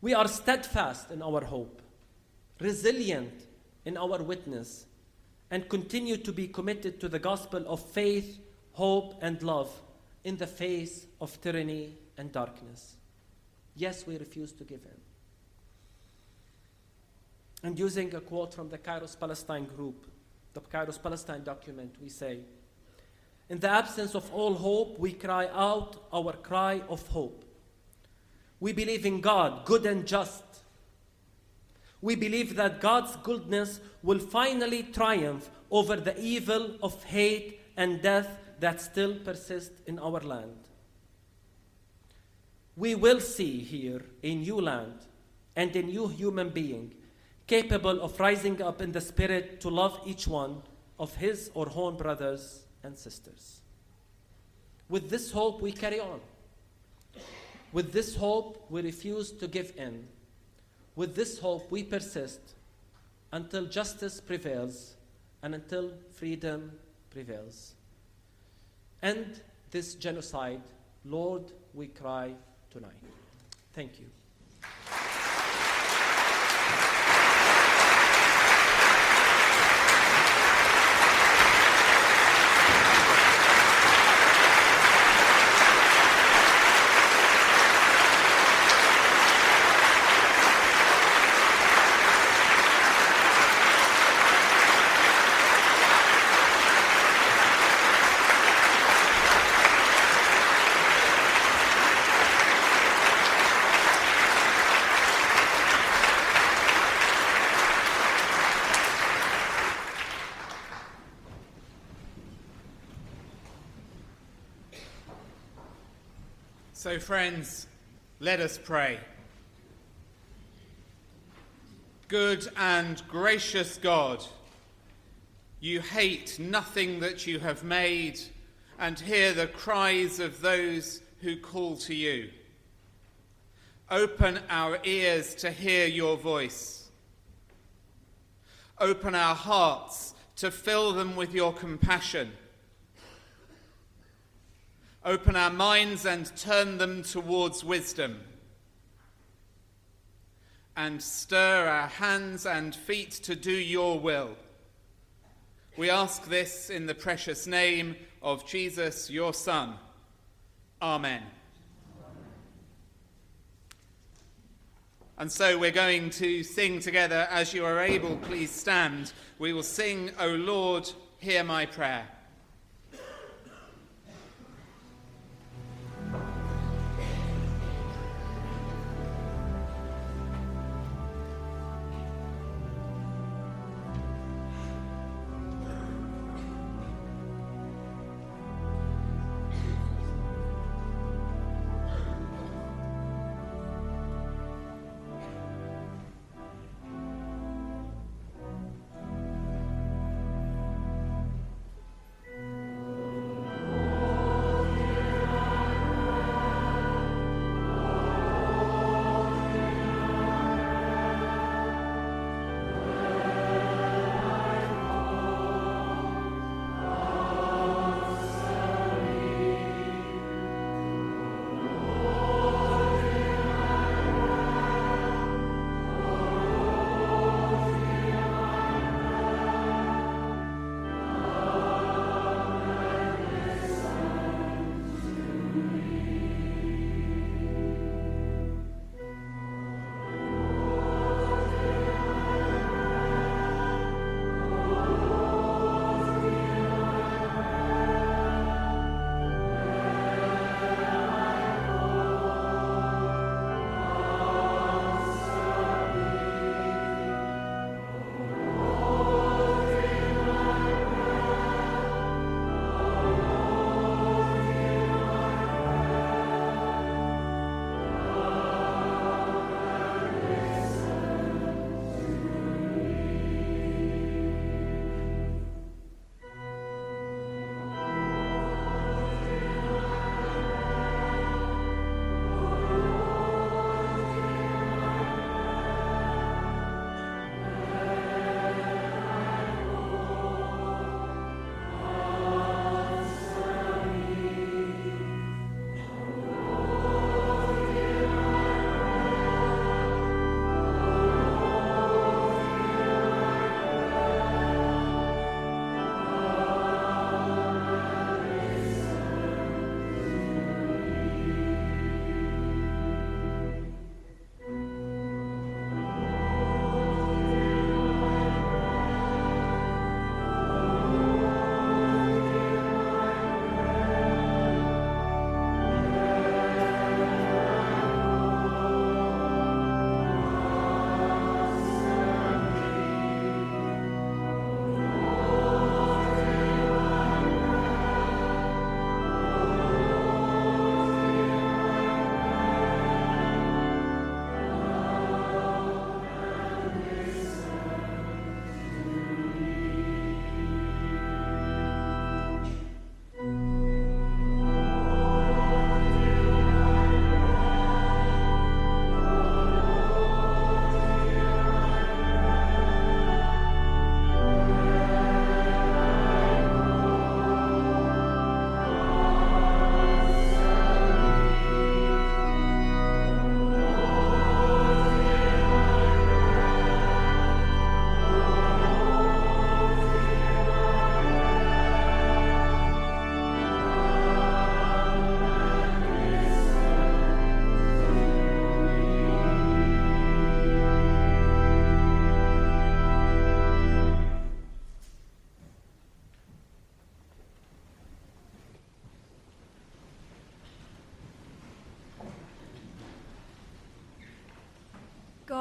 We are steadfast in our hope, resilient in our witness, and continue to be committed to the gospel of faith, hope, and love in the face of tyranny and darkness. Yes, we refuse to give in. And using a quote from the Kairos Palestine group, the Kairos Palestine document, we say, In the absence of all hope, we cry out our cry of hope. We believe in God, good and just. We believe that God's goodness will finally triumph over the evil of hate and death that still persist in our land. We will see here a new land and a new human being capable of rising up in the spirit to love each one of his or her own brothers and sisters. With this hope, we carry on. With this hope, we refuse to give in. With this hope, we persist until justice prevails and until freedom prevails. End this genocide, Lord, we cry tonight. Thank you. So, friends, let us pray. Good and gracious God, you hate nothing that you have made and hear the cries of those who call to you. Open our ears to hear your voice. Open our hearts to fill them with your compassion Open our minds and turn them towards wisdom. And stir our hands and feet to do your will. We ask this in the precious name of Jesus, your Son. Amen. And so we're going to sing together. As you are able, please stand. We will sing, O Lord, hear my prayer.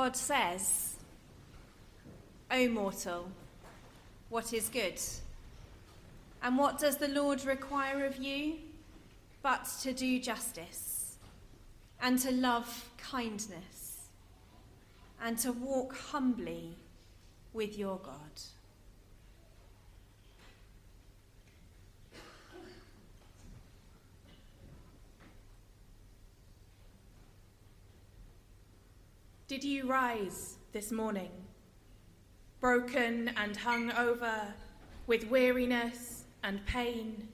God says, O mortal, what is good? And what does the Lord require of you? But to do justice, and to love kindness, and to walk humbly with your God. Did you rise this morning, broken and hung over with weariness and pain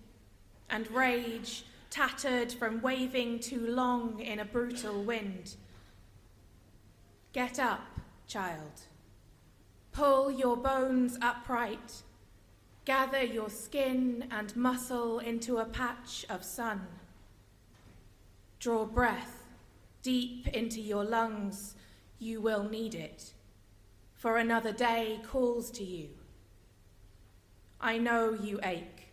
and rage, tattered from waving too long in a brutal wind? Get up, child. Pull your bones upright. Gather your skin and muscle into a patch of sun. Draw breath deep into your lungs you will need it, for another day calls to you. I know you ache.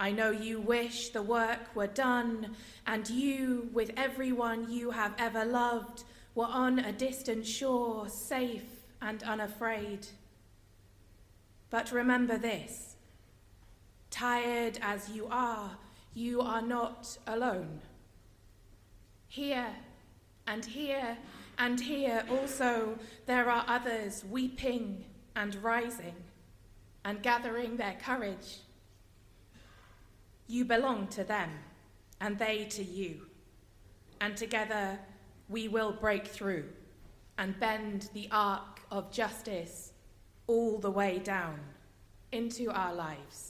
I know you wish the work were done, and you, with everyone you have ever loved, were on a distant shore, safe and unafraid. But remember this tired as you are, you are not alone. Here and here and here also there are others weeping and rising and gathering their courage. You belong to them, and they to you. And together we will break through and bend the arc of justice all the way down into our lives.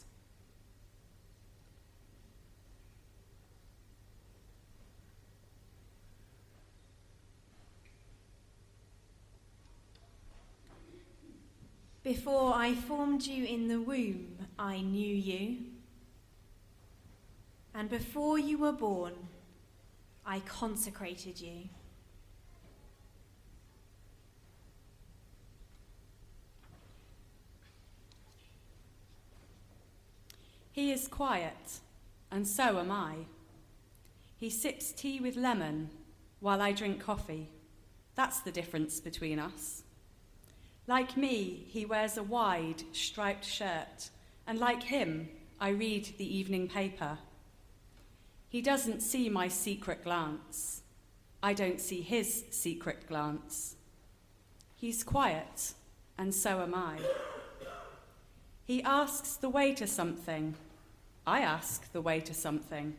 Before I formed you in the womb, I knew you. And before you were born, I consecrated you. He is quiet, and so am I. He sips tea with lemon while I drink coffee. That's the difference between us. Like me, he wears a wide, striped shirt, and like him, I read the evening paper. He doesn't see my secret glance. I don't see his secret glance. He's quiet, and so am I. He asks the way to something. I ask the way to something.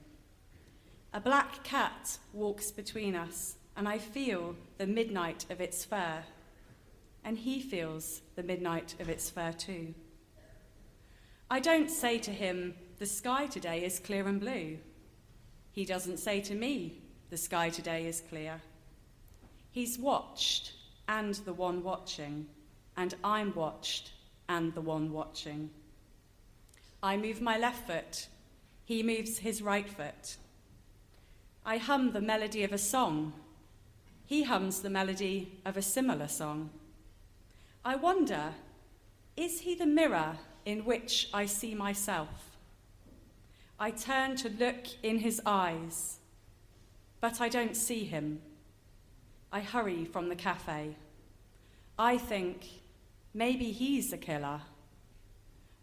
A black cat walks between us, and I feel the midnight of its fur and he feels the midnight of its fur too. I don't say to him, The sky today is clear and blue. He doesn't say to me, The sky today is clear. He's watched and the one watching, and I'm watched and the one watching. I move my left foot, he moves his right foot. I hum the melody of a song, he hums the melody of a similar song. I wonder is he the mirror in which I see myself? I turn to look in his eyes, but I don't see him. I hurry from the cafe. I think maybe he's a killer,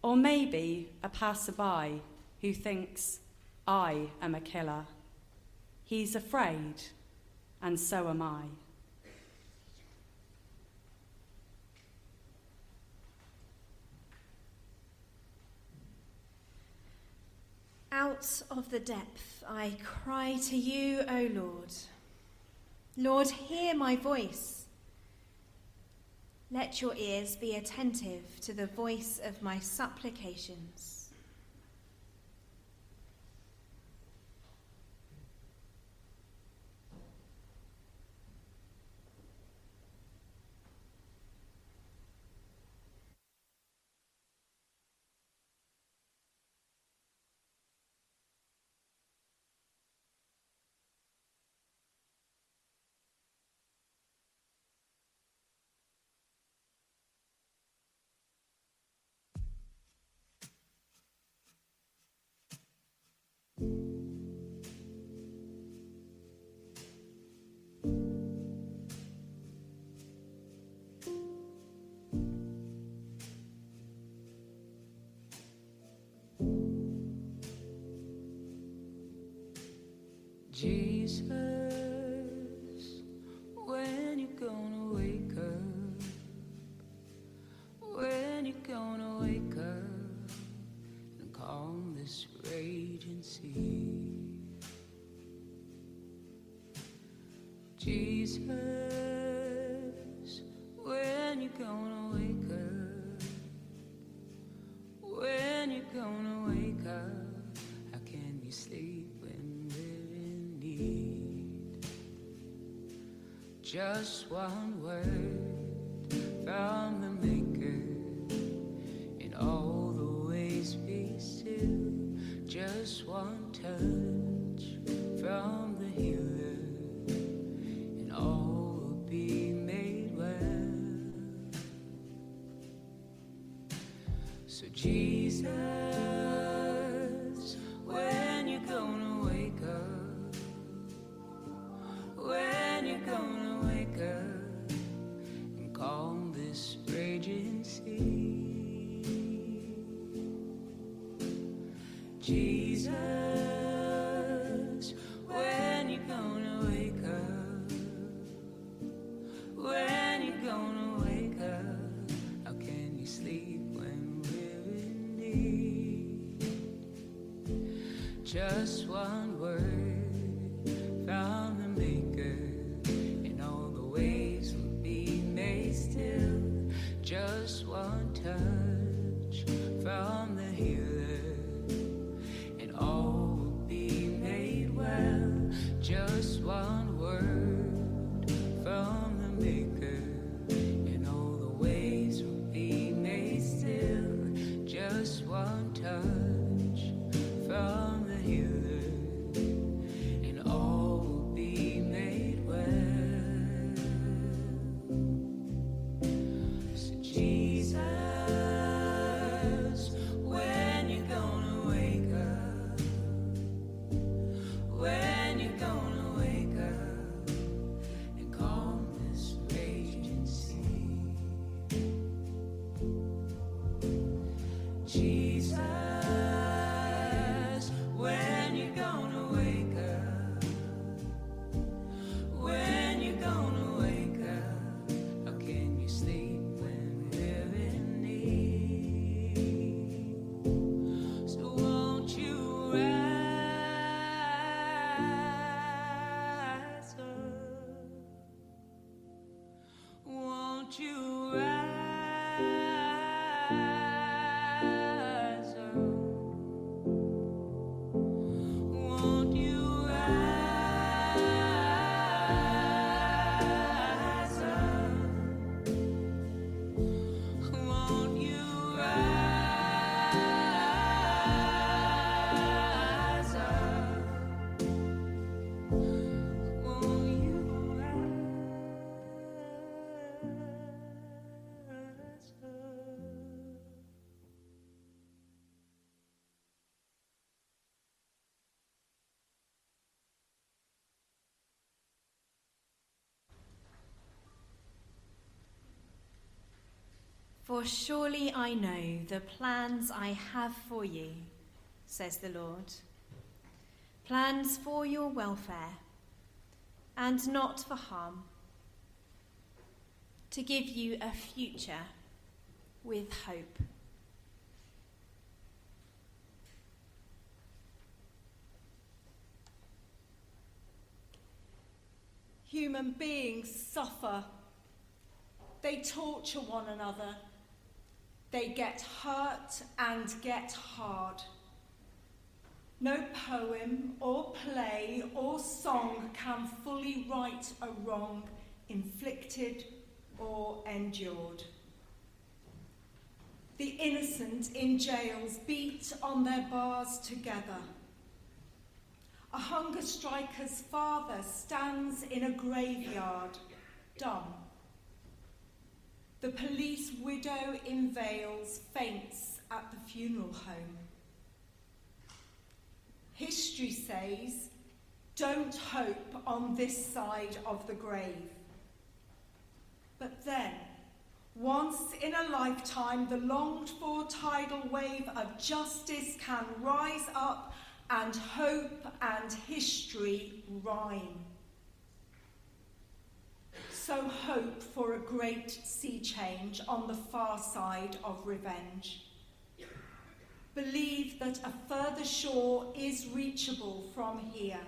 or maybe a passerby who thinks I am a killer. He's afraid, and so am I. Out of the depth I cry to you, O Lord. Lord, hear my voice. Let your ears be attentive to the voice of my supplications. Jesus, Just one word from the Maker, in all the ways be still. Just one touch from the Healer, and all will be made well. So Jesus, Jesus, For surely I know the plans I have for you, says the Lord. Plans for your welfare and not for harm, to give you a future with hope. Human beings suffer. They torture one another. They get hurt and get hard. No poem or play or song can fully right a wrong inflicted or endured. The innocent in jails beat on their bars together. A hunger striker's father stands in a graveyard, dumb. The police widow in veils faints at the funeral home. History says, don't hope on this side of the grave. But then, once in a lifetime, the longed for tidal wave of justice can rise up and hope and history rhyme. So hope for a great sea change on the far side of revenge. Believe that a further shore is reachable from here.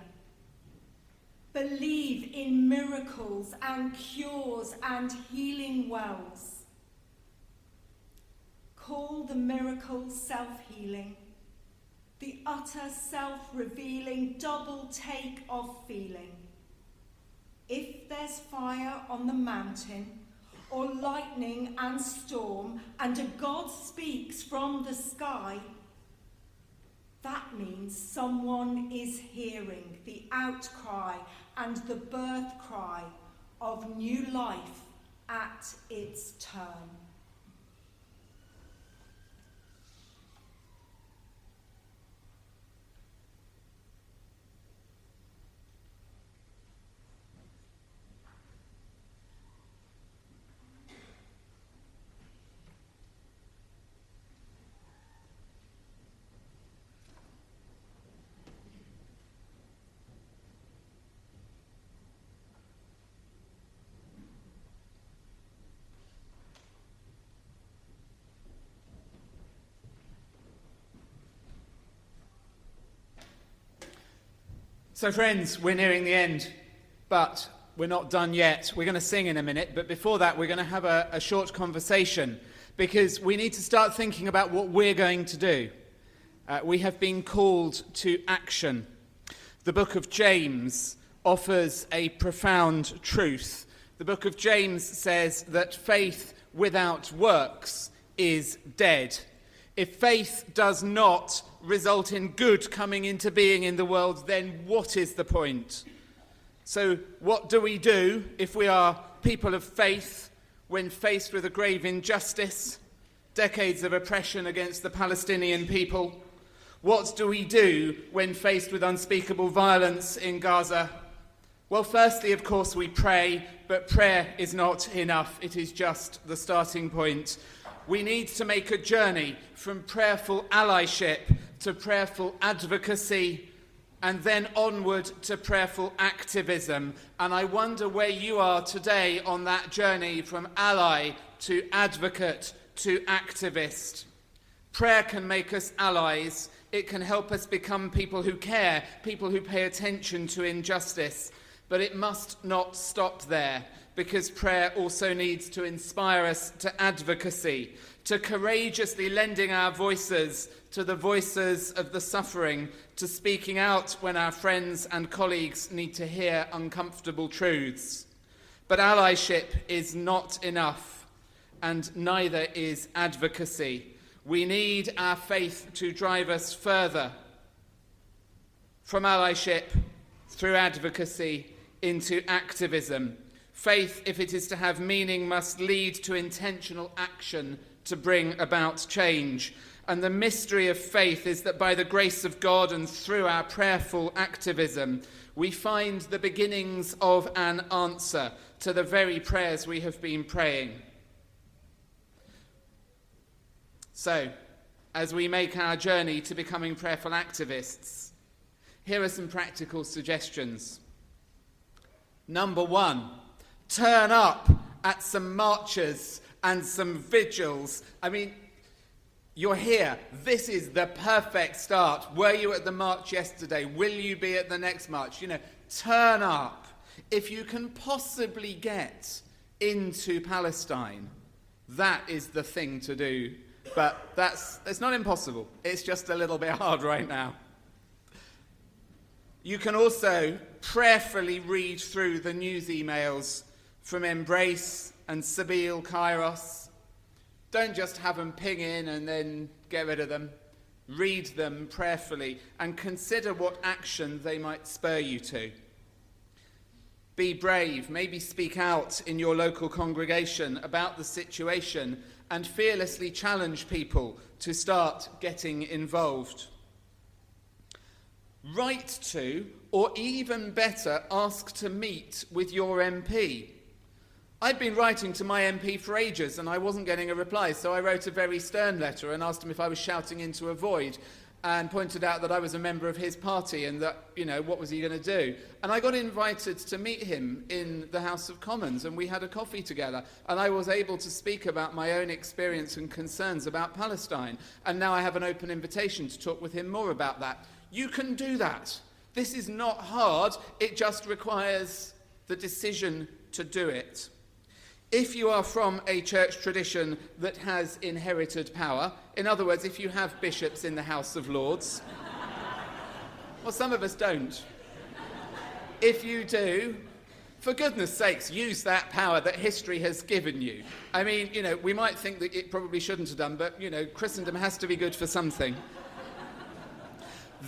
Believe in miracles and cures and healing wells. Call the miracle self healing, the utter self revealing double take of feeling. Fire on the mountain, or lightning and storm, and a God speaks from the sky, that means someone is hearing the outcry and the birth cry of new life at its turn. So, friends, we're nearing the end, but we're not done yet. We're going to sing in a minute, but before that, we're going to have a, a short conversation because we need to start thinking about what we're going to do. Uh, we have been called to action. The book of James offers a profound truth. The book of James says that faith without works is dead. If faith does not result in good coming into being in the world, then what is the point? So, what do we do if we are people of faith when faced with a grave injustice, decades of oppression against the Palestinian people? What do we do when faced with unspeakable violence in Gaza? Well, firstly, of course, we pray, but prayer is not enough. It is just the starting point. We need to make a journey from prayerful allyship to prayerful advocacy and then onward to prayerful activism. And I wonder where you are today on that journey from ally to advocate to activist. Prayer can make us allies. It can help us become people who care, people who pay attention to injustice. But it must not stop there because prayer also needs to inspire us to advocacy, to courageously lending our voices to the voices of the suffering, to speaking out when our friends and colleagues need to hear uncomfortable truths. But allyship is not enough, and neither is advocacy. We need our faith to drive us further from allyship through advocacy into activism. Faith, if it is to have meaning, must lead to intentional action to bring about change. And the mystery of faith is that by the grace of God and through our prayerful activism, we find the beginnings of an answer to the very prayers we have been praying. So, as we make our journey to becoming prayerful activists, here are some practical suggestions. Number one, turn up at some marches and some vigils. I mean, you're here. This is the perfect start. Were you at the march yesterday? Will you be at the next march? You know, turn up. If you can possibly get into Palestine, that is the thing to do. But that's it's not impossible. It's just a little bit hard right now. You can also prayerfully read through the news emails from Embrace and Sabeel Kairos don't just have them ping in and then get rid of them. Read them prayerfully and consider what action they might spur you to. Be brave, maybe speak out in your local congregation about the situation and fearlessly challenge people to start getting involved. Write to, or even better, ask to meet with your MP. I'd been writing to my MP for ages and I wasn't getting a reply, so I wrote a very stern letter and asked him if I was shouting into a void. and pointed out that I was a member of his party and that, you know, what was he going to do? And I got invited to meet him in the House of Commons and we had a coffee together and I was able to speak about my own experience and concerns about Palestine. And now I have an open invitation to talk with him more about that. You can do that. This is not hard, it just requires the decision to do it. If you are from a church tradition that has inherited power, in other words, if you have bishops in the House of Lords, well, some of us don't. If you do, for goodness sakes, use that power that history has given you. I mean, you know, we might think that it probably shouldn't have done, but, you know, Christendom has to be good for something.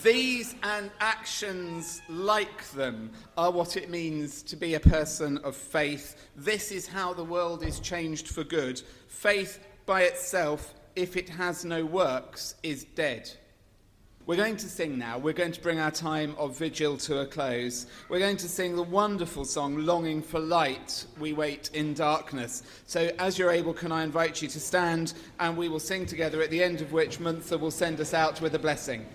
These and actions like them are what it means to be a person of faith. This is how the world is changed for good. Faith by itself, if it has no works, is dead. We're going to sing now. We're going to bring our time of vigil to a close. We're going to sing the wonderful song, Longing for Light, We Wait in Darkness. So, as you're able, can I invite you to stand and we will sing together, at the end of which Munther will send us out with a blessing.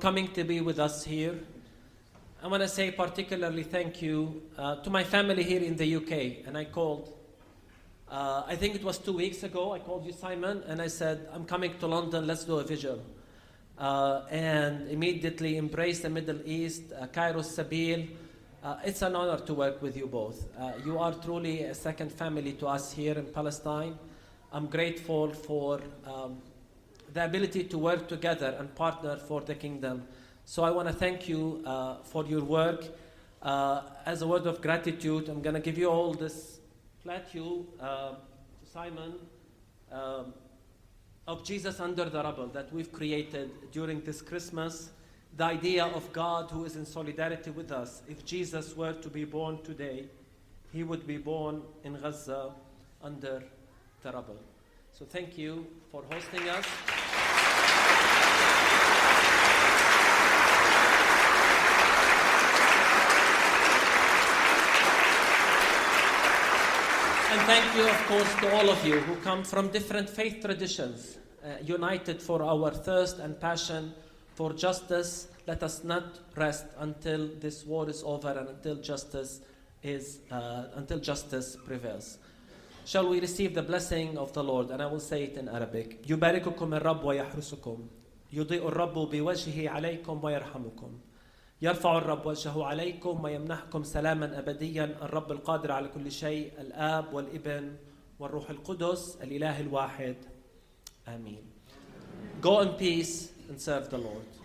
Coming to be with us here. I want to say particularly thank you uh, to my family here in the UK. And I called, uh, I think it was two weeks ago, I called you, Simon, and I said, I'm coming to London, let's do a vigil. Uh, and immediately Embrace the Middle East, uh, Kairos Sabeel. Uh, it's an honor to work with you both. Uh, you are truly a second family to us here in Palestine. I'm grateful for um, the ability to work together and partner for the kingdom. So I want to thank you uh, for your work. Uh, as a word of gratitude, I'm going to give you all this plateau, uh, Simon, um, of Jesus under the rubble that we've created during this Christmas. The idea of God who is in solidarity with us. If Jesus were to be born today, he would be born in Gaza under the rubble. So thank you for hosting us. And thank you, of course, to all of you who come from different faith traditions, uh, united for our thirst and passion for justice. Let us not rest until this war is over and until justice is uh, until justice prevails. Shall we receive the blessing of the Lord? And I will say it in Arabic. يبارككم الرب ويحرسكم. يضيء الرب بوجهه عليكم ويرحمكم. يرفع الرب وجهه عليكم ويمنحكم سلاما أبديا الرب القادر على كل شيء الآب والابن والروح القدس الإله الواحد آمين. Go in peace and serve the Lord.